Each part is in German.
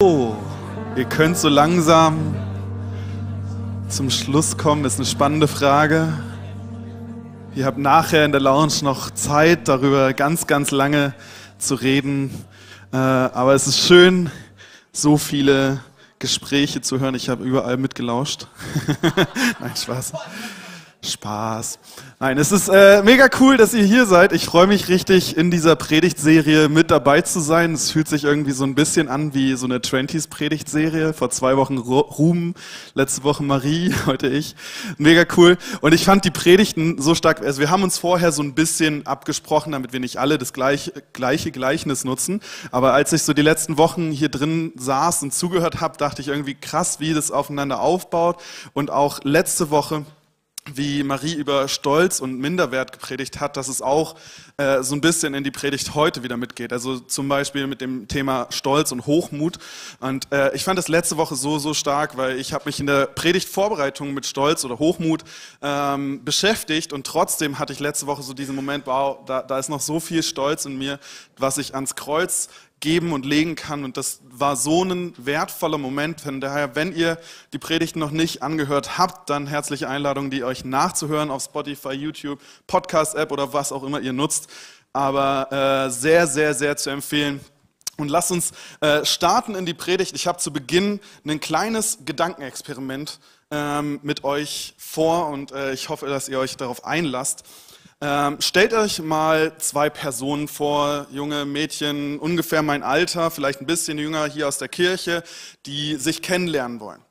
Oh, ihr könnt so langsam zum Schluss kommen, das ist eine spannende Frage. Ihr habt nachher in der Lounge noch Zeit, darüber ganz, ganz lange zu reden. Äh, aber es ist schön, so viele Gespräche zu hören. Ich habe überall mitgelauscht. Nein, Spaß. Spaß. Nein, es ist äh, mega cool, dass ihr hier seid. Ich freue mich richtig, in dieser Predigtserie mit dabei zu sein. Es fühlt sich irgendwie so ein bisschen an wie so eine Twenties Predigtserie. Vor zwei Wochen Ruhm, letzte Woche Marie, heute ich. Mega cool. Und ich fand die Predigten so stark. Also wir haben uns vorher so ein bisschen abgesprochen, damit wir nicht alle das gleiche, gleiche Gleichnis nutzen. Aber als ich so die letzten Wochen hier drin saß und zugehört habe, dachte ich irgendwie krass, wie das aufeinander aufbaut. Und auch letzte Woche wie Marie über Stolz und Minderwert gepredigt hat, dass es auch äh, so ein bisschen in die Predigt heute wieder mitgeht. Also zum Beispiel mit dem Thema Stolz und Hochmut. Und äh, ich fand das letzte Woche so, so stark, weil ich habe mich in der Predigtvorbereitung mit Stolz oder Hochmut ähm, beschäftigt und trotzdem hatte ich letzte Woche so diesen Moment, wow, da, da ist noch so viel Stolz in mir, was ich ans Kreuz geben und legen kann. Und das war so ein wertvoller Moment. Von daher, wenn ihr die Predigten noch nicht angehört habt, dann herzliche Einladung, die euch nachzuhören auf Spotify, YouTube, Podcast-App oder was auch immer ihr nutzt. Aber äh, sehr, sehr, sehr zu empfehlen. Und lasst uns äh, starten in die Predigt. Ich habe zu Beginn ein kleines Gedankenexperiment ähm, mit euch vor und äh, ich hoffe, dass ihr euch darauf einlasst. Ähm, stellt euch mal zwei Personen vor, junge Mädchen, ungefähr mein Alter, vielleicht ein bisschen jünger hier aus der Kirche, die sich kennenlernen wollen.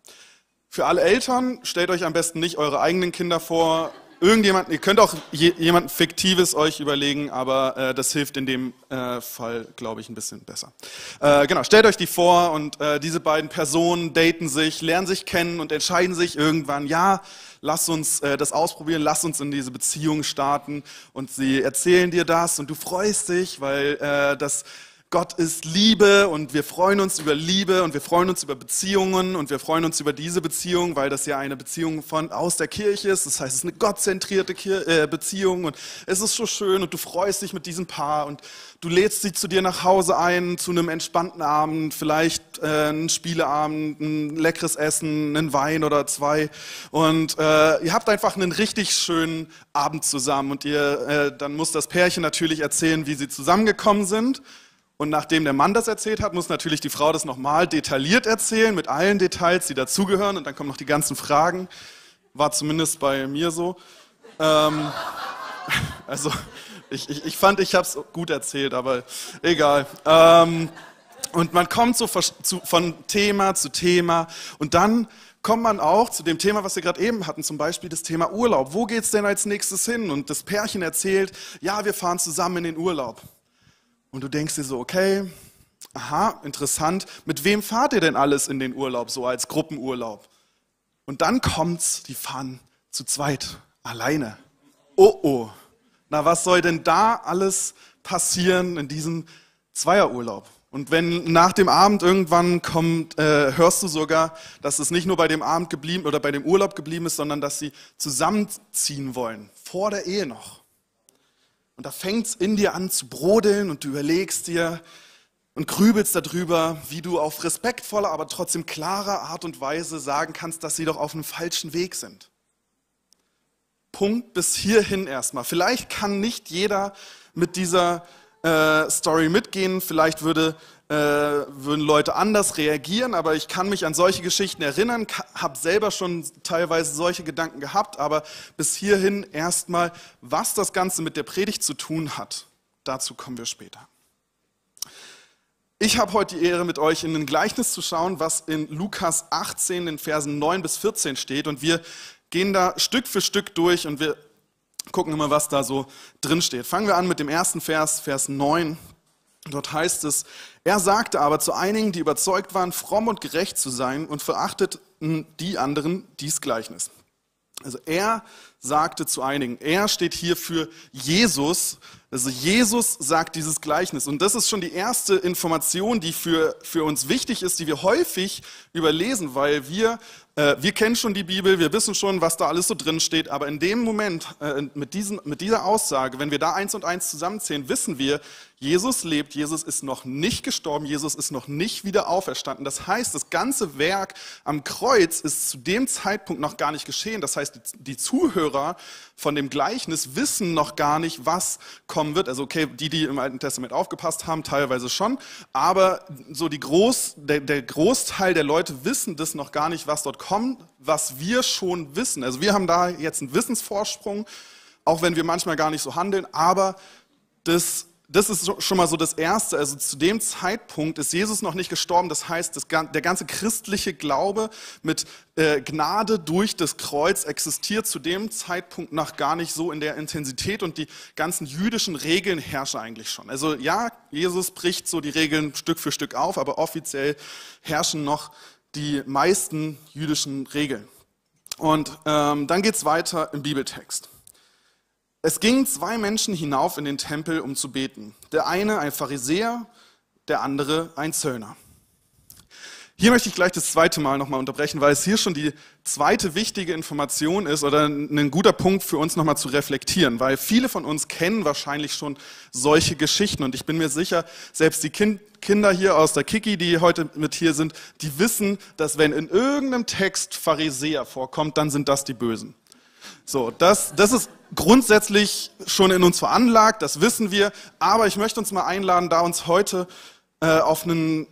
Für alle Eltern stellt euch am besten nicht eure eigenen Kinder vor, irgendjemand, ihr könnt auch je, jemanden Fiktives euch überlegen, aber äh, das hilft in dem äh, Fall, glaube ich, ein bisschen besser. Äh, genau, stellt euch die vor und äh, diese beiden Personen daten sich, lernen sich kennen und entscheiden sich irgendwann, ja, lass uns äh, das ausprobieren, lass uns in diese Beziehung starten und sie erzählen dir das und du freust dich, weil äh, das Gott ist Liebe und wir freuen uns über Liebe und wir freuen uns über Beziehungen und wir freuen uns über diese Beziehung, weil das ja eine Beziehung von aus der Kirche ist. Das heißt, es ist eine gottzentrierte Kir äh, Beziehung und es ist so schön und du freust dich mit diesem Paar und du lädst sie zu dir nach Hause ein zu einem entspannten Abend, vielleicht äh, einen Spieleabend, ein leckeres Essen, einen Wein oder zwei und äh, ihr habt einfach einen richtig schönen Abend zusammen und ihr äh, dann muss das Pärchen natürlich erzählen, wie sie zusammengekommen sind. Und nachdem der Mann das erzählt hat, muss natürlich die Frau das nochmal detailliert erzählen, mit allen Details, die dazugehören. Und dann kommen noch die ganzen Fragen. War zumindest bei mir so. Ähm, also, ich, ich, ich, fand, ich habe es gut erzählt, aber egal. Ähm, und man kommt so von Thema zu Thema. Und dann kommt man auch zu dem Thema, was wir gerade eben hatten, zum Beispiel das Thema Urlaub. Wo geht's denn als nächstes hin? Und das Pärchen erzählt, ja, wir fahren zusammen in den Urlaub. Und du denkst dir so, okay, aha, interessant, mit wem fahrt ihr denn alles in den Urlaub, so als Gruppenurlaub? Und dann kommt's, die fahren zu zweit, alleine. Oh oh, na was soll denn da alles passieren in diesem Zweierurlaub? Und wenn nach dem Abend irgendwann kommt, äh, hörst du sogar, dass es nicht nur bei dem Abend geblieben oder bei dem Urlaub geblieben ist, sondern dass sie zusammenziehen wollen, vor der Ehe noch. Und da fängt es in dir an zu brodeln und du überlegst dir und grübelst darüber, wie du auf respektvolle, aber trotzdem klare Art und Weise sagen kannst, dass sie doch auf einem falschen Weg sind. Punkt bis hierhin erstmal. Vielleicht kann nicht jeder mit dieser äh, Story mitgehen. Vielleicht würde äh, würden Leute anders reagieren, aber ich kann mich an solche Geschichten erinnern, habe selber schon teilweise solche Gedanken gehabt, aber bis hierhin erstmal, was das Ganze mit der Predigt zu tun hat, dazu kommen wir später. Ich habe heute die Ehre, mit euch in ein Gleichnis zu schauen, was in Lukas 18 in Versen 9 bis 14 steht und wir gehen da Stück für Stück durch und wir gucken immer, was da so drin steht. Fangen wir an mit dem ersten Vers, Vers 9. Dort heißt es, er sagte aber zu einigen, die überzeugt waren, fromm und gerecht zu sein und verachteten die anderen dies Gleichnis. Also er sagte zu einigen. Er steht hier für Jesus. Also Jesus sagt dieses Gleichnis. Und das ist schon die erste Information, die für, für uns wichtig ist, die wir häufig überlesen, weil wir äh, wir kennen schon die Bibel, wir wissen schon, was da alles so drin steht, aber in dem Moment, äh, mit, diesen, mit dieser Aussage, wenn wir da eins und eins zusammenzählen, wissen wir, Jesus lebt, Jesus ist noch nicht gestorben, Jesus ist noch nicht wieder auferstanden. Das heißt, das ganze Werk am Kreuz ist zu dem Zeitpunkt noch gar nicht geschehen. Das heißt, die Zuhörer von dem Gleichnis wissen noch gar nicht, was kommen wird. Also okay, die, die im Alten Testament aufgepasst haben, teilweise schon, aber so die Groß, der, der Großteil der Leute wissen das noch gar nicht, was dort kommt, was wir schon wissen. Also wir haben da jetzt einen Wissensvorsprung, auch wenn wir manchmal gar nicht so handeln, aber das das ist schon mal so das Erste. Also zu dem Zeitpunkt ist Jesus noch nicht gestorben. Das heißt, das, der ganze christliche Glaube mit äh, Gnade durch das Kreuz existiert zu dem Zeitpunkt noch gar nicht so in der Intensität und die ganzen jüdischen Regeln herrschen eigentlich schon. Also ja, Jesus bricht so die Regeln Stück für Stück auf, aber offiziell herrschen noch die meisten jüdischen Regeln. Und ähm, dann geht's weiter im Bibeltext. Es gingen zwei Menschen hinauf in den Tempel, um zu beten. Der eine ein Pharisäer, der andere ein Zöllner. Hier möchte ich gleich das zweite Mal nochmal unterbrechen, weil es hier schon die zweite wichtige Information ist oder ein guter Punkt für uns nochmal zu reflektieren, weil viele von uns kennen wahrscheinlich schon solche Geschichten und ich bin mir sicher, selbst die kind Kinder hier aus der Kiki, die heute mit hier sind, die wissen, dass wenn in irgendeinem Text Pharisäer vorkommt, dann sind das die Bösen. So, das, das ist grundsätzlich schon in uns veranlagt, das wissen wir, aber ich möchte uns mal einladen, da uns heute äh, auf ein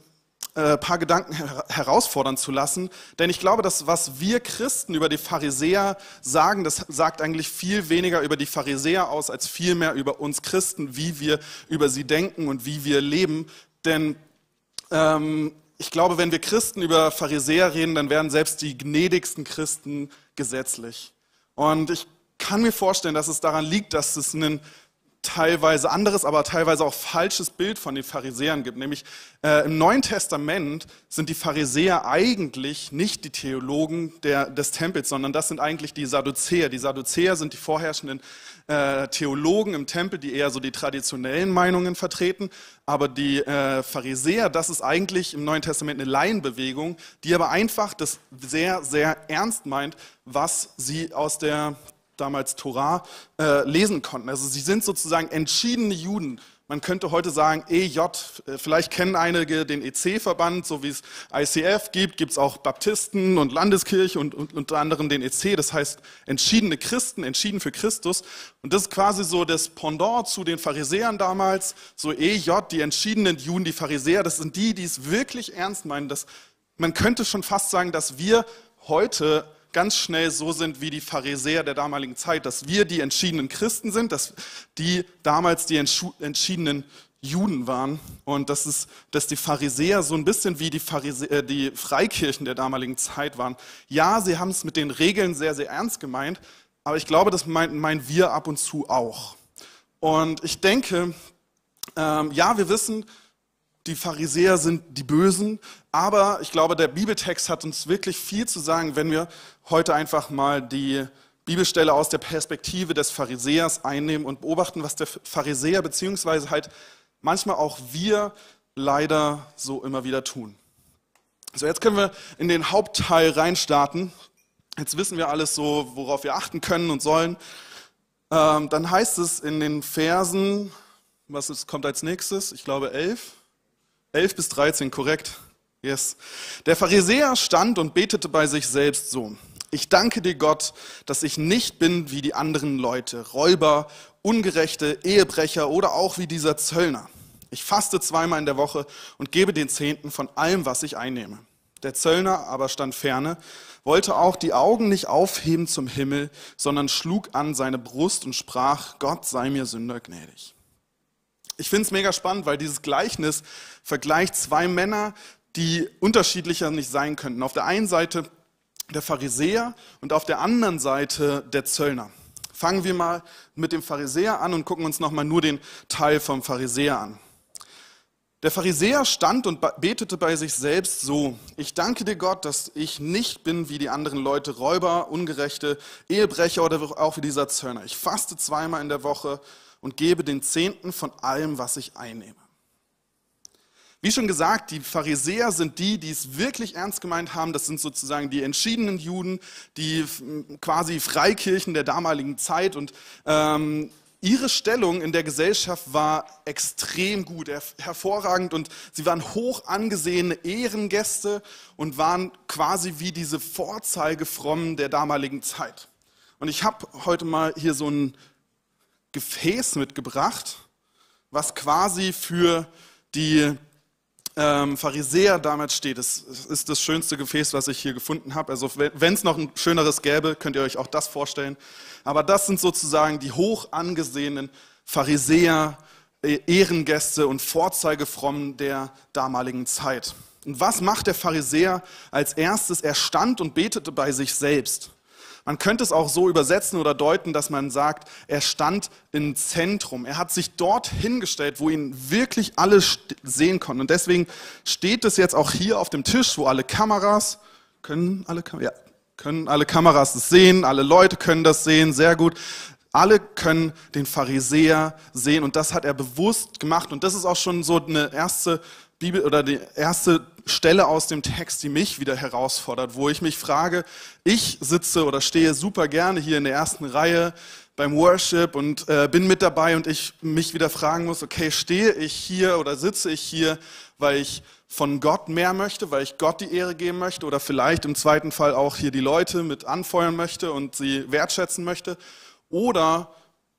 äh, paar Gedanken her herausfordern zu lassen, denn ich glaube, dass was wir Christen über die Pharisäer sagen, das sagt eigentlich viel weniger über die Pharisäer aus, als vielmehr über uns Christen, wie wir über sie denken und wie wir leben, denn ähm, ich glaube, wenn wir Christen über Pharisäer reden, dann werden selbst die gnädigsten Christen gesetzlich. Und ich kann mir vorstellen, dass es daran liegt, dass es ein teilweise anderes, aber teilweise auch falsches Bild von den Pharisäern gibt. Nämlich äh, im Neuen Testament sind die Pharisäer eigentlich nicht die Theologen der, des Tempels, sondern das sind eigentlich die Sadduzäer. Die Sadduzäer sind die vorherrschenden äh, Theologen im Tempel, die eher so die traditionellen Meinungen vertreten. Aber die äh, Pharisäer, das ist eigentlich im Neuen Testament eine Laienbewegung, die aber einfach das sehr, sehr ernst meint, was sie aus der damals Torah äh, lesen konnten. Also sie sind sozusagen entschiedene Juden. Man könnte heute sagen EJ, äh, vielleicht kennen einige den EC-Verband, so wie es ICF gibt, gibt es auch Baptisten und Landeskirche und, und unter anderem den EC, das heißt entschiedene Christen, entschieden für Christus. Und das ist quasi so das Pendant zu den Pharisäern damals, so EJ, die entschiedenen Juden, die Pharisäer, das sind die, die es wirklich ernst meinen. Das, man könnte schon fast sagen, dass wir heute ganz schnell so sind wie die Pharisäer der damaligen Zeit, dass wir die entschiedenen Christen sind, dass die damals die entschiedenen Juden waren und dass, es, dass die Pharisäer so ein bisschen wie die, Pharise äh, die Freikirchen der damaligen Zeit waren. Ja, sie haben es mit den Regeln sehr, sehr ernst gemeint, aber ich glaube, das meinen, meinen wir ab und zu auch. Und ich denke, ähm, ja, wir wissen, die Pharisäer sind die Bösen, aber ich glaube, der Bibeltext hat uns wirklich viel zu sagen, wenn wir heute einfach mal die Bibelstelle aus der Perspektive des Pharisäers einnehmen und beobachten, was der Pharisäer beziehungsweise halt manchmal auch wir leider so immer wieder tun. So, jetzt können wir in den Hauptteil reinstarten. Jetzt wissen wir alles so, worauf wir achten können und sollen. Ähm, dann heißt es in den Versen, was ist, kommt als nächstes? Ich glaube elf. 11 bis 13, korrekt. Yes. Der Pharisäer stand und betete bei sich selbst so. Ich danke dir, Gott, dass ich nicht bin wie die anderen Leute, Räuber, Ungerechte, Ehebrecher oder auch wie dieser Zöllner. Ich faste zweimal in der Woche und gebe den Zehnten von allem, was ich einnehme. Der Zöllner aber stand ferne, wollte auch die Augen nicht aufheben zum Himmel, sondern schlug an seine Brust und sprach, Gott sei mir Sünder gnädig. Ich finde es mega spannend, weil dieses Gleichnis vergleicht zwei Männer, die unterschiedlicher nicht sein könnten. Auf der einen Seite der Pharisäer und auf der anderen Seite der Zöllner. Fangen wir mal mit dem Pharisäer an und gucken uns nochmal nur den Teil vom Pharisäer an. Der Pharisäer stand und betete bei sich selbst so, ich danke dir Gott, dass ich nicht bin wie die anderen Leute, Räuber, Ungerechte, Ehebrecher oder auch wie dieser Zöllner. Ich faste zweimal in der Woche und gebe den Zehnten von allem, was ich einnehme. Wie schon gesagt, die Pharisäer sind die, die es wirklich ernst gemeint haben. Das sind sozusagen die entschiedenen Juden, die quasi Freikirchen der damaligen Zeit. Und ähm, ihre Stellung in der Gesellschaft war extrem gut, hervorragend. Und sie waren hoch angesehene Ehrengäste und waren quasi wie diese Vorzeigefrommen der damaligen Zeit. Und ich habe heute mal hier so ein Gefäß mitgebracht, was quasi für die ähm, Pharisäer damals steht. Das ist das schönste Gefäß, was ich hier gefunden habe. Also wenn es noch ein schöneres gäbe, könnt ihr euch auch das vorstellen. Aber das sind sozusagen die hoch angesehenen Pharisäer, äh, Ehrengäste und Vorzeigefrommen der damaligen Zeit. Und was macht der Pharisäer als erstes? Er stand und betete bei sich selbst. Man könnte es auch so übersetzen oder deuten, dass man sagt, er stand im Zentrum. Er hat sich dort hingestellt, wo ihn wirklich alle sehen konnten. Und deswegen steht es jetzt auch hier auf dem Tisch, wo alle Kameras, können alle, ja, können alle Kameras das sehen, alle Leute können das sehen, sehr gut. Alle können den Pharisäer sehen und das hat er bewusst gemacht und das ist auch schon so eine erste Bibel oder die erste Stelle aus dem Text, die mich wieder herausfordert, wo ich mich frage, ich sitze oder stehe super gerne hier in der ersten Reihe beim Worship und äh, bin mit dabei und ich mich wieder fragen muss, okay, stehe ich hier oder sitze ich hier, weil ich von Gott mehr möchte, weil ich Gott die Ehre geben möchte oder vielleicht im zweiten Fall auch hier die Leute mit anfeuern möchte und sie wertschätzen möchte oder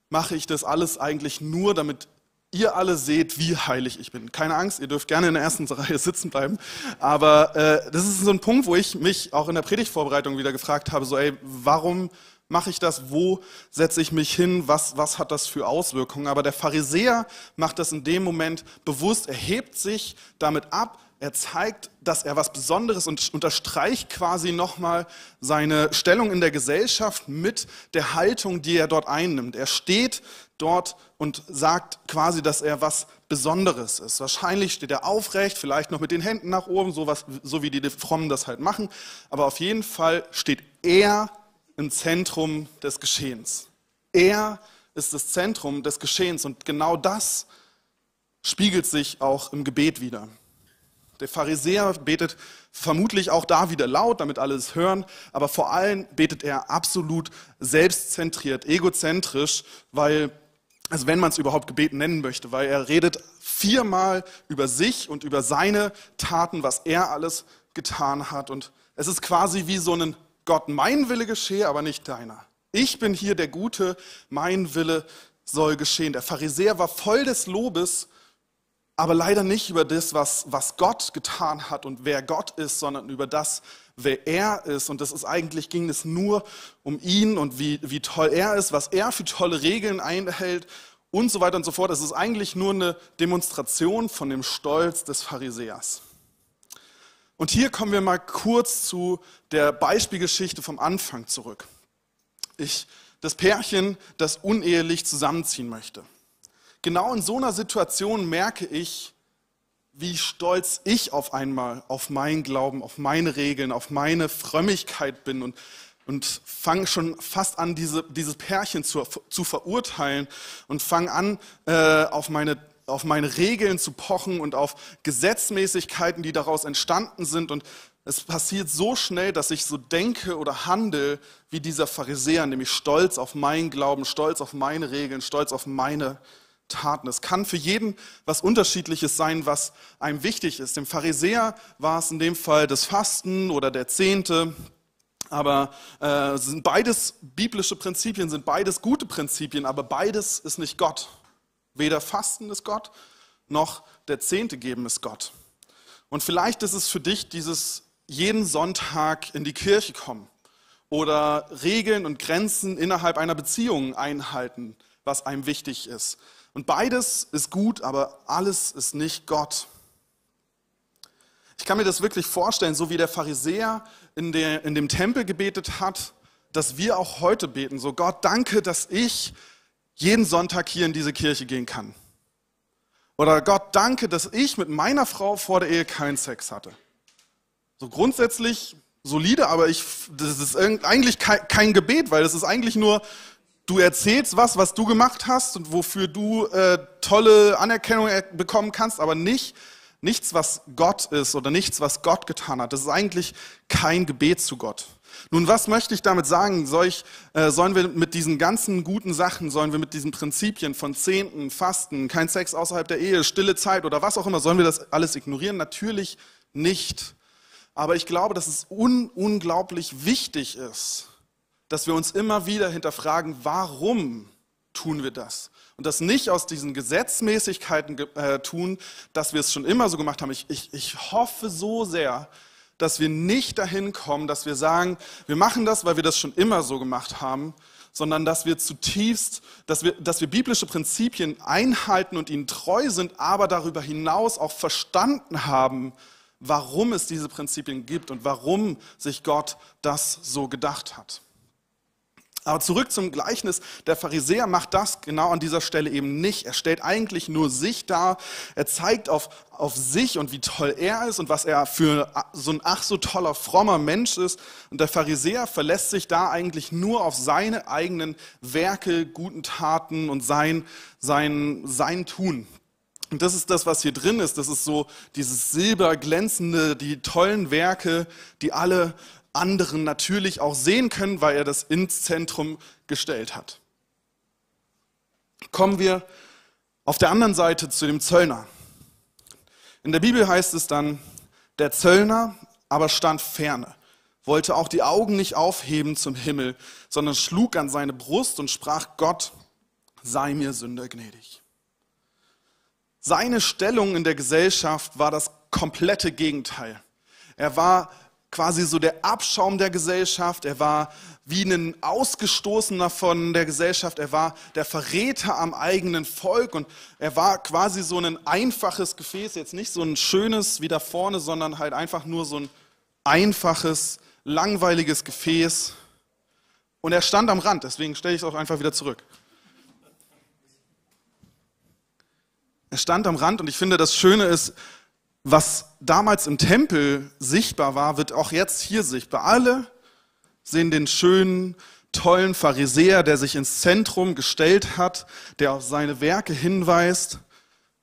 mache ich das alles eigentlich nur, damit ihr alle seht, wie heilig ich bin. Keine Angst, ihr dürft gerne in der ersten Reihe sitzen bleiben. Aber äh, das ist so ein Punkt, wo ich mich auch in der Predigtvorbereitung wieder gefragt habe, so ey, warum mache ich das? Wo setze ich mich hin? Was, was hat das für Auswirkungen? Aber der Pharisäer macht das in dem Moment bewusst, er hebt sich damit ab, er zeigt, dass er was Besonderes und unterstreicht quasi nochmal seine Stellung in der Gesellschaft mit der Haltung, die er dort einnimmt. Er steht dort und sagt quasi, dass er was Besonderes ist. Wahrscheinlich steht er aufrecht, vielleicht noch mit den Händen nach oben, so, so wie die Frommen das halt machen. Aber auf jeden Fall steht er im Zentrum des Geschehens. Er ist das Zentrum des Geschehens und genau das spiegelt sich auch im Gebet wieder. Der Pharisäer betet vermutlich auch da wieder laut, damit alle es hören, aber vor allem betet er absolut selbstzentriert, egozentrisch, weil, also wenn man es überhaupt Gebet nennen möchte, weil er redet viermal über sich und über seine Taten, was er alles getan hat. Und es ist quasi wie so ein Gott, mein Wille geschehe, aber nicht deiner. Ich bin hier der Gute, mein Wille soll geschehen. Der Pharisäer war voll des Lobes aber leider nicht über das, was, was Gott getan hat und wer Gott ist, sondern über das, wer er ist. Und das ist eigentlich, ging es nur um ihn und wie, wie toll er ist, was er für tolle Regeln einhält und so weiter und so fort. Es ist eigentlich nur eine Demonstration von dem Stolz des Pharisäers. Und hier kommen wir mal kurz zu der Beispielgeschichte vom Anfang zurück. Ich, das Pärchen, das unehelich zusammenziehen möchte genau in so einer Situation merke ich, wie stolz ich auf einmal auf meinen Glauben, auf meine Regeln, auf meine Frömmigkeit bin und, und fange schon fast an, diese, dieses Pärchen zu, zu verurteilen und fange an, äh, auf, meine, auf meine Regeln zu pochen und auf Gesetzmäßigkeiten, die daraus entstanden sind. Und es passiert so schnell, dass ich so denke oder handle wie dieser Pharisäer, nämlich stolz auf meinen Glauben, stolz auf meine Regeln, stolz auf meine Taten. Es kann für jeden was Unterschiedliches sein, was einem wichtig ist. Dem Pharisäer war es in dem Fall das Fasten oder der Zehnte. Aber äh, sind beides biblische Prinzipien, sind beides gute Prinzipien, aber beides ist nicht Gott. Weder Fasten ist Gott, noch der Zehnte geben ist Gott. Und vielleicht ist es für dich dieses jeden Sonntag in die Kirche kommen oder Regeln und Grenzen innerhalb einer Beziehung einhalten, was einem wichtig ist. Und beides ist gut, aber alles ist nicht Gott. Ich kann mir das wirklich vorstellen, so wie der Pharisäer in, der, in dem Tempel gebetet hat, dass wir auch heute beten. So Gott, danke, dass ich jeden Sonntag hier in diese Kirche gehen kann. Oder Gott, danke, dass ich mit meiner Frau vor der Ehe keinen Sex hatte. So grundsätzlich solide, aber ich, das ist eigentlich kein, Gebet, weil das ist eigentlich nur, du erzählst was, was du gemacht hast und wofür du äh, tolle Anerkennung bekommen kannst, aber nicht nichts, was Gott ist oder nichts, was Gott getan hat. Das ist eigentlich kein Gebet zu Gott. Nun, was möchte ich damit sagen? Soll ich, äh, sollen wir mit diesen ganzen guten Sachen, sollen wir mit diesen Prinzipien von Zehnten, Fasten, kein Sex außerhalb der Ehe, stille Zeit oder was auch immer, sollen wir das alles ignorieren? Natürlich nicht. Aber ich glaube, dass es un unglaublich wichtig ist, dass wir uns immer wieder hinterfragen, warum tun wir das? Und das nicht aus diesen Gesetzmäßigkeiten äh, tun, dass wir es schon immer so gemacht haben. Ich, ich, ich hoffe so sehr, dass wir nicht dahin kommen, dass wir sagen, wir machen das, weil wir das schon immer so gemacht haben, sondern dass wir zutiefst, dass wir, dass wir biblische Prinzipien einhalten und ihnen treu sind, aber darüber hinaus auch verstanden haben, warum es diese Prinzipien gibt und warum sich Gott das so gedacht hat. Aber zurück zum Gleichnis. Der Pharisäer macht das genau an dieser Stelle eben nicht. Er stellt eigentlich nur sich dar. Er zeigt auf, auf sich und wie toll er ist und was er für so ein ach so toller, frommer Mensch ist. Und der Pharisäer verlässt sich da eigentlich nur auf seine eigenen Werke, guten Taten und sein, sein, sein Tun. Und das ist das, was hier drin ist. Das ist so dieses silberglänzende, die tollen Werke, die alle anderen natürlich auch sehen können, weil er das ins Zentrum gestellt hat. Kommen wir auf der anderen Seite zu dem Zöllner. In der Bibel heißt es dann, der Zöllner aber stand ferne, wollte auch die Augen nicht aufheben zum Himmel, sondern schlug an seine Brust und sprach, Gott, sei mir Sünder gnädig. Seine Stellung in der Gesellschaft war das komplette Gegenteil. Er war quasi so der Abschaum der Gesellschaft. Er war wie ein Ausgestoßener von der Gesellschaft. Er war der Verräter am eigenen Volk und er war quasi so ein einfaches Gefäß, jetzt nicht so ein schönes wie da vorne, sondern halt einfach nur so ein einfaches, langweiliges Gefäß. Und er stand am Rand, deswegen stelle ich es auch einfach wieder zurück. Er stand am Rand und ich finde, das Schöne ist, was damals im Tempel sichtbar war, wird auch jetzt hier sichtbar. Alle sehen den schönen, tollen Pharisäer, der sich ins Zentrum gestellt hat, der auf seine Werke hinweist.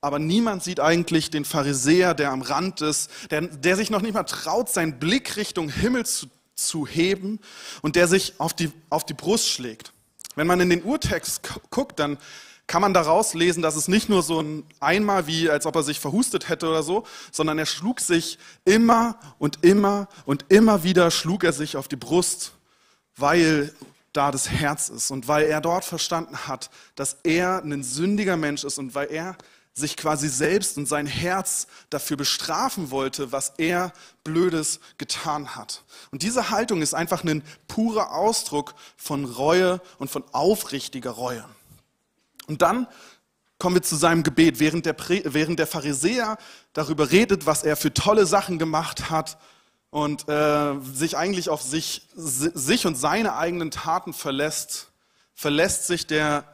Aber niemand sieht eigentlich den Pharisäer, der am Rand ist, der, der sich noch nicht mal traut, seinen Blick Richtung Himmel zu, zu heben und der sich auf die, auf die Brust schlägt. Wenn man in den Urtext guckt, dann kann man daraus lesen, dass es nicht nur so ein einmal wie, als ob er sich verhustet hätte oder so, sondern er schlug sich immer und immer und immer wieder schlug er sich auf die Brust, weil da das Herz ist und weil er dort verstanden hat, dass er ein sündiger Mensch ist und weil er sich quasi selbst und sein Herz dafür bestrafen wollte, was er Blödes getan hat. Und diese Haltung ist einfach ein purer Ausdruck von Reue und von aufrichtiger Reue. Und dann kommen wir zu seinem Gebet, während der, während der Pharisäer darüber redet, was er für tolle Sachen gemacht hat und äh, sich eigentlich auf sich, sich und seine eigenen Taten verlässt, verlässt sich der,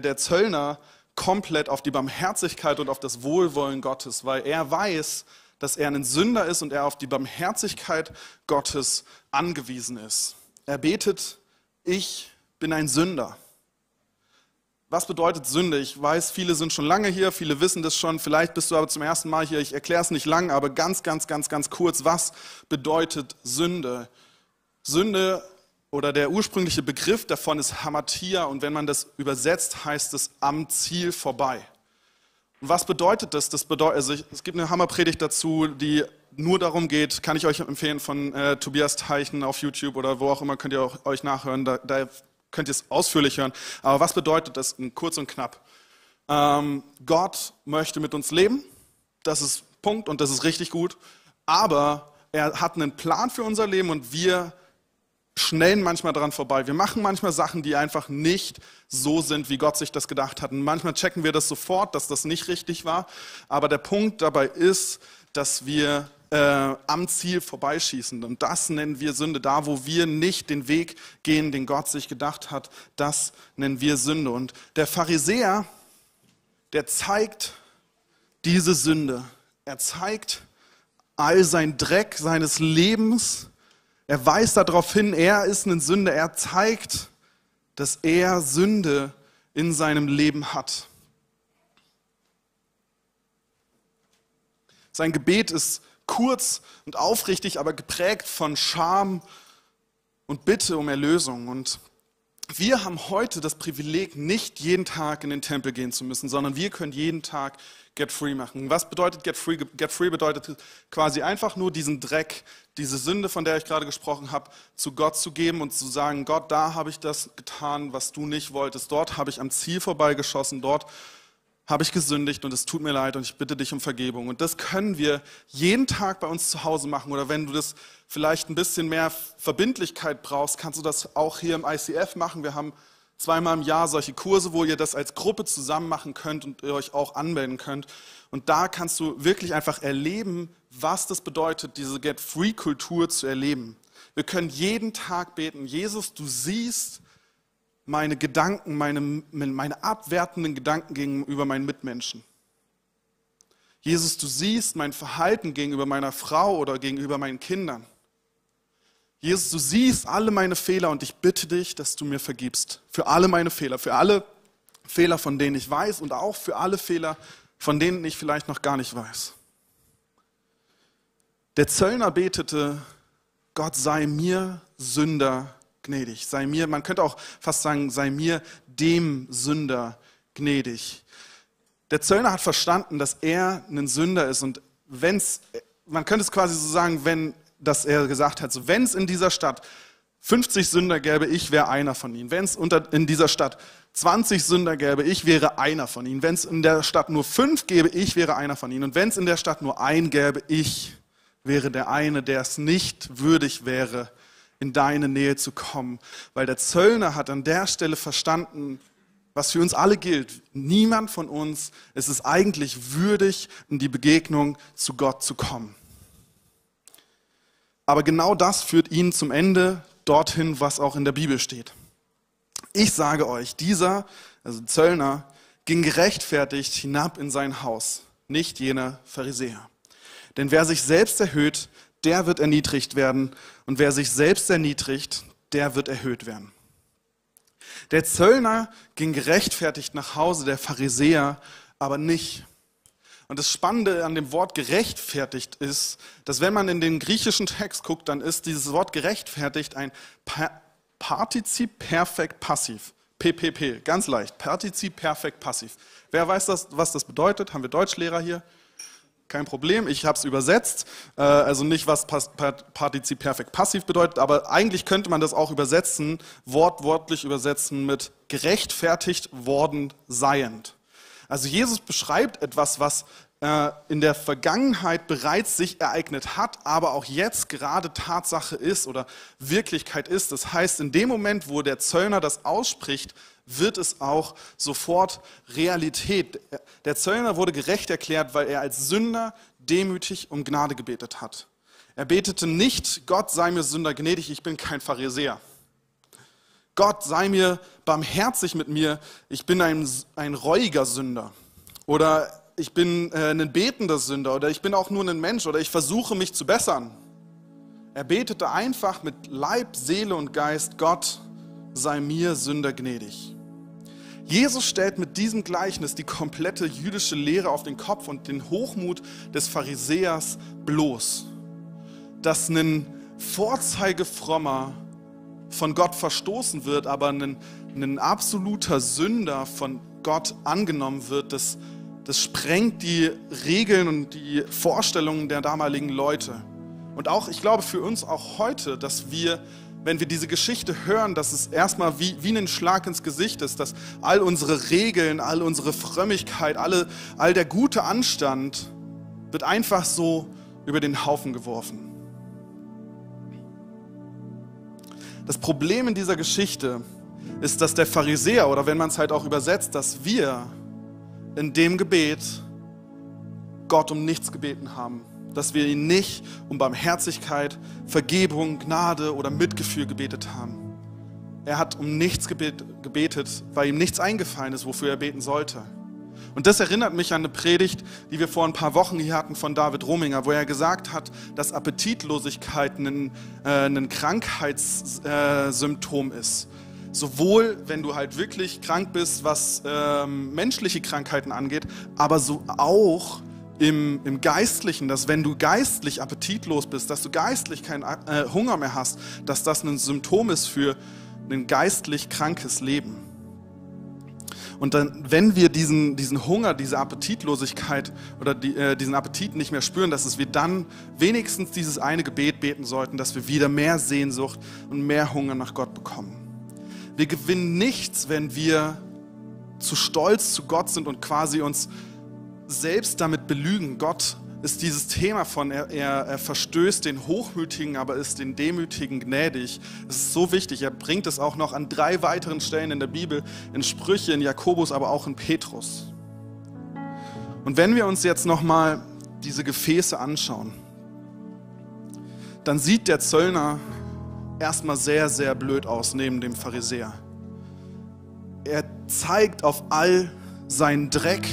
der Zöllner komplett auf die Barmherzigkeit und auf das Wohlwollen Gottes, weil er weiß, dass er ein Sünder ist und er auf die Barmherzigkeit Gottes angewiesen ist. Er betet, ich bin ein Sünder. Was bedeutet Sünde? Ich weiß, viele sind schon lange hier, viele wissen das schon. Vielleicht bist du aber zum ersten Mal hier. Ich erkläre es nicht lang, aber ganz, ganz, ganz, ganz kurz. Was bedeutet Sünde? Sünde oder der ursprüngliche Begriff davon ist Hamatia und wenn man das übersetzt, heißt es am Ziel vorbei. Und was bedeutet das? das bedeutet, also ich, es gibt eine Hammerpredigt dazu, die nur darum geht, kann ich euch empfehlen von äh, Tobias Teichen auf YouTube oder wo auch immer, könnt ihr auch, euch nachhören. Da, da könnt ihr es ausführlich hören. Aber was bedeutet das kurz und knapp? Ähm, Gott möchte mit uns leben. Das ist Punkt und das ist richtig gut. Aber er hat einen Plan für unser Leben und wir schnellen manchmal daran vorbei. Wir machen manchmal Sachen, die einfach nicht so sind, wie Gott sich das gedacht hat. Und manchmal checken wir das sofort, dass das nicht richtig war. Aber der Punkt dabei ist, dass wir äh, am Ziel vorbeischießen. Und das nennen wir Sünde. Da, wo wir nicht den Weg gehen, den Gott sich gedacht hat, das nennen wir Sünde. Und der Pharisäer, der zeigt diese Sünde. Er zeigt all sein Dreck seines Lebens. Er weist darauf hin, er ist ein Sünder. Er zeigt, dass er Sünde in seinem Leben hat. Sein Gebet ist kurz und aufrichtig, aber geprägt von Scham und Bitte um Erlösung. Und wir haben heute das Privileg, nicht jeden Tag in den Tempel gehen zu müssen, sondern wir können jeden Tag Get Free machen. Was bedeutet Get Free? Get Free bedeutet quasi einfach nur diesen Dreck, diese Sünde, von der ich gerade gesprochen habe, zu Gott zu geben und zu sagen, Gott, da habe ich das getan, was du nicht wolltest. Dort habe ich am Ziel vorbeigeschossen. Dort habe ich gesündigt und es tut mir leid und ich bitte dich um Vergebung. Und das können wir jeden Tag bei uns zu Hause machen. Oder wenn du das vielleicht ein bisschen mehr Verbindlichkeit brauchst, kannst du das auch hier im ICF machen. Wir haben zweimal im Jahr solche Kurse, wo ihr das als Gruppe zusammen machen könnt und ihr euch auch anmelden könnt. Und da kannst du wirklich einfach erleben, was das bedeutet, diese Get-Free-Kultur zu erleben. Wir können jeden Tag beten, Jesus, du siehst, meine Gedanken, meine, meine abwertenden Gedanken gegenüber meinen Mitmenschen. Jesus, du siehst mein Verhalten gegenüber meiner Frau oder gegenüber meinen Kindern. Jesus, du siehst alle meine Fehler und ich bitte dich, dass du mir vergibst. Für alle meine Fehler, für alle Fehler, von denen ich weiß und auch für alle Fehler, von denen ich vielleicht noch gar nicht weiß. Der Zöllner betete, Gott sei mir Sünder gnädig. Sei mir, man könnte auch fast sagen, sei mir dem Sünder gnädig. Der Zöllner hat verstanden, dass er ein Sünder ist und wenn's, man könnte es quasi so sagen, wenn, dass er gesagt hat, so wenn es in dieser Stadt 50 Sünder gäbe, ich wäre einer von ihnen. Wenn es in dieser Stadt 20 Sünder gäbe, ich wäre einer von ihnen. Wenn es in der Stadt nur fünf gäbe, ich wäre einer von ihnen. Und wenn es in der Stadt nur ein gäbe, ich wäre der eine, der es nicht würdig wäre, in deine Nähe zu kommen. Weil der Zöllner hat an der Stelle verstanden, was für uns alle gilt. Niemand von uns ist es eigentlich würdig, in die Begegnung zu Gott zu kommen. Aber genau das führt ihn zum Ende dorthin, was auch in der Bibel steht. Ich sage euch, dieser, also Zöllner, ging gerechtfertigt hinab in sein Haus, nicht jener Pharisäer. Denn wer sich selbst erhöht, der wird erniedrigt werden. Und wer sich selbst erniedrigt, der wird erhöht werden. Der Zöllner ging gerechtfertigt nach Hause, der Pharisäer aber nicht. Und das Spannende an dem Wort gerechtfertigt ist, dass wenn man in den griechischen Text guckt, dann ist dieses Wort gerechtfertigt ein Partizip Perfekt Passiv. PPP, ganz leicht. Partizip Perfekt Passiv. Wer weiß was das bedeutet? Haben wir Deutschlehrer hier? Kein Problem. Ich habe es übersetzt, äh, also nicht, was Partizip Perfekt Passiv bedeutet, aber eigentlich könnte man das auch übersetzen, wortwörtlich übersetzen mit gerechtfertigt worden seiend. Also Jesus beschreibt etwas, was äh, in der Vergangenheit bereits sich ereignet hat, aber auch jetzt gerade Tatsache ist oder Wirklichkeit ist. Das heißt, in dem Moment, wo der Zöllner das ausspricht, wird es auch sofort Realität. Der Zöllner wurde gerecht erklärt, weil er als Sünder demütig um Gnade gebetet hat. Er betete nicht, Gott sei mir Sünder gnädig, ich bin kein Pharisäer. Gott sei mir barmherzig mit mir, ich bin ein, ein reuiger Sünder. Oder ich bin äh, ein betender Sünder. Oder ich bin auch nur ein Mensch. Oder ich versuche mich zu bessern. Er betete einfach mit Leib, Seele und Geist, Gott sei mir Sünder gnädig. Jesus stellt mit diesem Gleichnis die komplette jüdische Lehre auf den Kopf und den Hochmut des Pharisäers bloß. Dass ein Vorzeigefrommer von Gott verstoßen wird, aber ein, ein absoluter Sünder von Gott angenommen wird, das, das sprengt die Regeln und die Vorstellungen der damaligen Leute. Und auch, ich glaube, für uns auch heute, dass wir wenn wir diese Geschichte hören, dass es erstmal wie, wie ein Schlag ins Gesicht ist, dass all unsere Regeln, all unsere Frömmigkeit, alle, all der gute Anstand wird einfach so über den Haufen geworfen. Das Problem in dieser Geschichte ist, dass der Pharisäer, oder wenn man es halt auch übersetzt, dass wir in dem Gebet Gott um nichts gebeten haben dass wir ihn nicht um Barmherzigkeit, Vergebung, Gnade oder Mitgefühl gebetet haben. Er hat um nichts gebetet, weil ihm nichts eingefallen ist, wofür er beten sollte. Und das erinnert mich an eine Predigt, die wir vor ein paar Wochen hier hatten von David Rominger, wo er gesagt hat, dass Appetitlosigkeit ein, äh, ein Krankheitssymptom äh, ist. Sowohl, wenn du halt wirklich krank bist, was ähm, menschliche Krankheiten angeht, aber so auch im, im Geistlichen, dass wenn du geistlich appetitlos bist, dass du geistlich keinen äh, Hunger mehr hast, dass das ein Symptom ist für ein geistlich krankes Leben. Und dann, wenn wir diesen, diesen Hunger, diese Appetitlosigkeit oder die, äh, diesen Appetit nicht mehr spüren, dass es wir dann wenigstens dieses eine Gebet beten sollten, dass wir wieder mehr Sehnsucht und mehr Hunger nach Gott bekommen. Wir gewinnen nichts, wenn wir zu stolz zu Gott sind und quasi uns selbst damit belügen. Gott ist dieses Thema von, er, er, er, verstößt den Hochmütigen, aber ist den Demütigen gnädig. Es ist so wichtig. Er bringt es auch noch an drei weiteren Stellen in der Bibel, in Sprüche, in Jakobus, aber auch in Petrus. Und wenn wir uns jetzt nochmal diese Gefäße anschauen, dann sieht der Zöllner erstmal sehr, sehr blöd aus neben dem Pharisäer. Er zeigt auf all seinen Dreck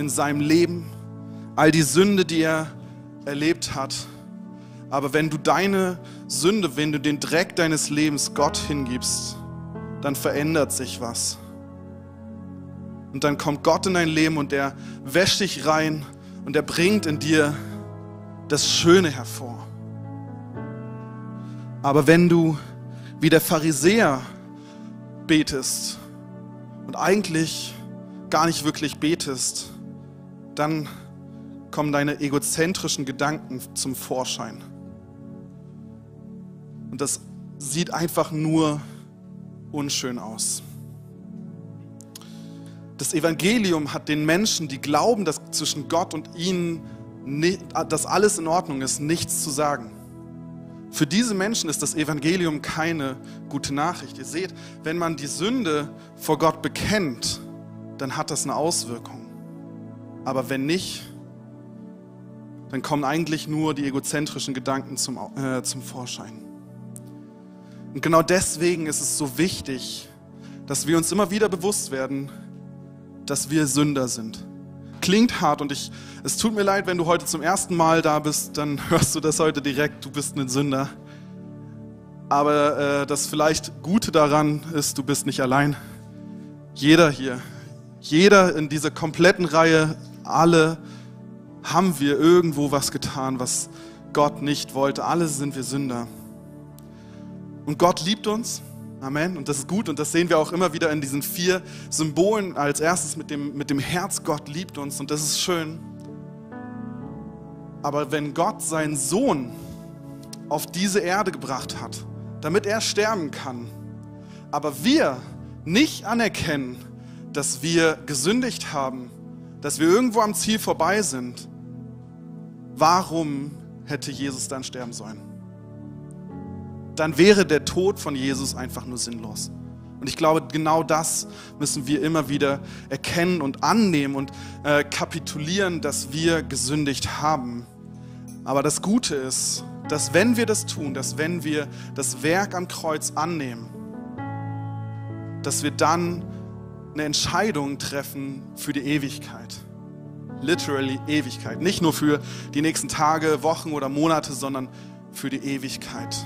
in seinem Leben all die Sünde, die er erlebt hat. Aber wenn du deine Sünde, wenn du den Dreck deines Lebens Gott hingibst, dann verändert sich was. Und dann kommt Gott in dein Leben und er wäscht dich rein und er bringt in dir das Schöne hervor. Aber wenn du wie der Pharisäer betest und eigentlich gar nicht wirklich betest, dann kommen deine egozentrischen Gedanken zum Vorschein. Und das sieht einfach nur unschön aus. Das Evangelium hat den Menschen, die glauben, dass zwischen Gott und ihnen dass alles in Ordnung ist, nichts zu sagen. Für diese Menschen ist das Evangelium keine gute Nachricht. Ihr seht, wenn man die Sünde vor Gott bekennt, dann hat das eine Auswirkung. Aber wenn nicht, dann kommen eigentlich nur die egozentrischen Gedanken zum, äh, zum Vorschein. Und genau deswegen ist es so wichtig, dass wir uns immer wieder bewusst werden, dass wir Sünder sind. Klingt hart und ich, es tut mir leid, wenn du heute zum ersten Mal da bist, dann hörst du das heute direkt, du bist ein Sünder. Aber äh, das vielleicht Gute daran ist, du bist nicht allein. Jeder hier, jeder in dieser kompletten Reihe, alle haben wir irgendwo was getan, was Gott nicht wollte. Alle sind wir Sünder. Und Gott liebt uns. Amen. Und das ist gut und das sehen wir auch immer wieder in diesen vier Symbolen. Als erstes mit dem, mit dem Herz, Gott liebt uns und das ist schön. Aber wenn Gott seinen Sohn auf diese Erde gebracht hat, damit er sterben kann, aber wir nicht anerkennen, dass wir gesündigt haben, dass wir irgendwo am Ziel vorbei sind, warum hätte Jesus dann sterben sollen? Dann wäre der Tod von Jesus einfach nur sinnlos. Und ich glaube, genau das müssen wir immer wieder erkennen und annehmen und äh, kapitulieren, dass wir gesündigt haben. Aber das Gute ist, dass wenn wir das tun, dass wenn wir das Werk am Kreuz annehmen, dass wir dann eine Entscheidung treffen für die Ewigkeit literally Ewigkeit. Nicht nur für die nächsten Tage, Wochen oder Monate, sondern für die Ewigkeit.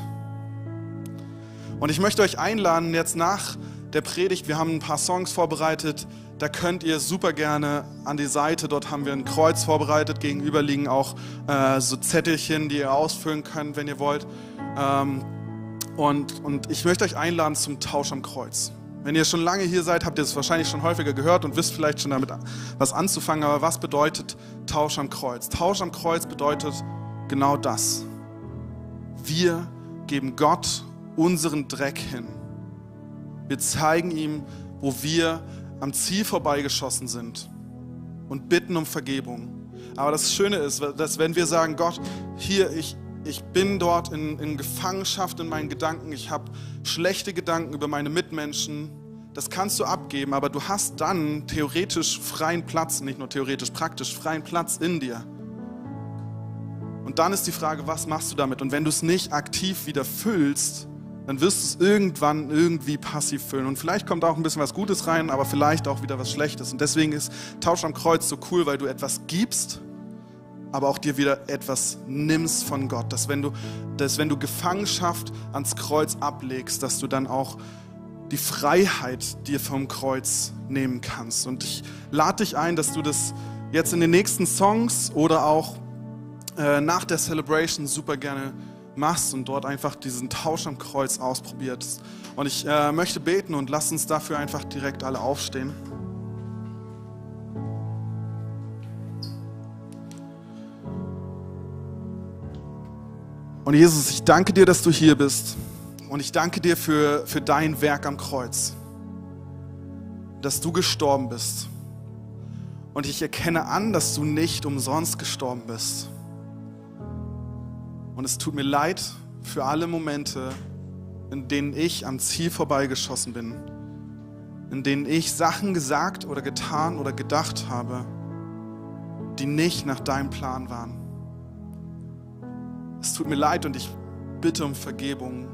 Und ich möchte euch einladen, jetzt nach der Predigt, wir haben ein paar Songs vorbereitet, da könnt ihr super gerne an die Seite, dort haben wir ein Kreuz vorbereitet, gegenüber liegen auch äh, so Zettelchen, die ihr ausfüllen könnt, wenn ihr wollt. Ähm, und, und ich möchte euch einladen zum Tausch am Kreuz. Wenn ihr schon lange hier seid, habt ihr es wahrscheinlich schon häufiger gehört und wisst vielleicht schon damit was anzufangen. Aber was bedeutet Tausch am Kreuz? Tausch am Kreuz bedeutet genau das. Wir geben Gott unseren Dreck hin. Wir zeigen ihm, wo wir am Ziel vorbeigeschossen sind und bitten um Vergebung. Aber das Schöne ist, dass wenn wir sagen, Gott, hier, ich, ich bin dort in, in Gefangenschaft in meinen Gedanken, ich habe schlechte Gedanken über meine Mitmenschen, das kannst du abgeben, aber du hast dann theoretisch freien Platz, nicht nur theoretisch, praktisch freien Platz in dir. Und dann ist die Frage, was machst du damit? Und wenn du es nicht aktiv wieder füllst, dann wirst du es irgendwann irgendwie passiv füllen. Und vielleicht kommt auch ein bisschen was Gutes rein, aber vielleicht auch wieder was Schlechtes. Und deswegen ist Tausch am Kreuz so cool, weil du etwas gibst, aber auch dir wieder etwas nimmst von Gott. Dass wenn du, dass wenn du Gefangenschaft ans Kreuz ablegst, dass du dann auch die Freiheit dir vom Kreuz nehmen kannst. Und ich lade dich ein, dass du das jetzt in den nächsten Songs oder auch äh, nach der Celebration super gerne machst und dort einfach diesen Tausch am Kreuz ausprobierst. Und ich äh, möchte beten und lass uns dafür einfach direkt alle aufstehen. Und Jesus, ich danke dir, dass du hier bist. Und ich danke dir für, für dein Werk am Kreuz. Dass du gestorben bist. Und ich erkenne an, dass du nicht umsonst gestorben bist. Und es tut mir leid für alle Momente, in denen ich am Ziel vorbeigeschossen bin. In denen ich Sachen gesagt oder getan oder gedacht habe, die nicht nach deinem Plan waren. Es tut mir leid und ich bitte um Vergebung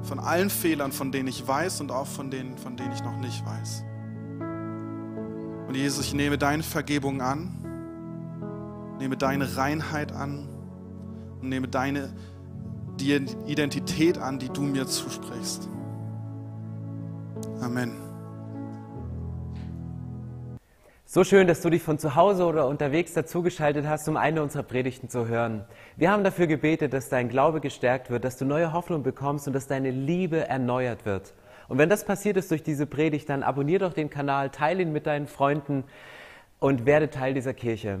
von allen Fehlern, von denen ich weiß und auch von denen, von denen ich noch nicht weiß. Und Jesus, ich nehme deine Vergebung an, nehme deine Reinheit an und nehme deine die Identität an, die du mir zusprichst. Amen. So schön, dass du dich von zu Hause oder unterwegs dazugeschaltet hast, um eine unserer Predigten zu hören. Wir haben dafür gebetet, dass dein Glaube gestärkt wird, dass du neue Hoffnung bekommst und dass deine Liebe erneuert wird. Und wenn das passiert ist durch diese Predigt, dann abonnier doch den Kanal, teile ihn mit deinen Freunden und werde Teil dieser Kirche.